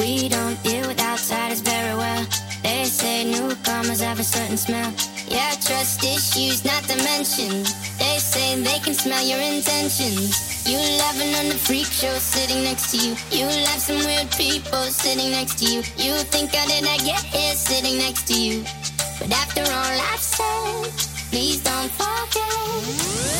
We don't deal with outsiders very well. They say newcomers have a certain smell. Yeah, trust issues not to mention. They say they can smell your intentions. You loving on the freak show sitting next to you. You love some weird people sitting next to you. You think how did I get here sitting next to you? But after all I've said, please don't forget.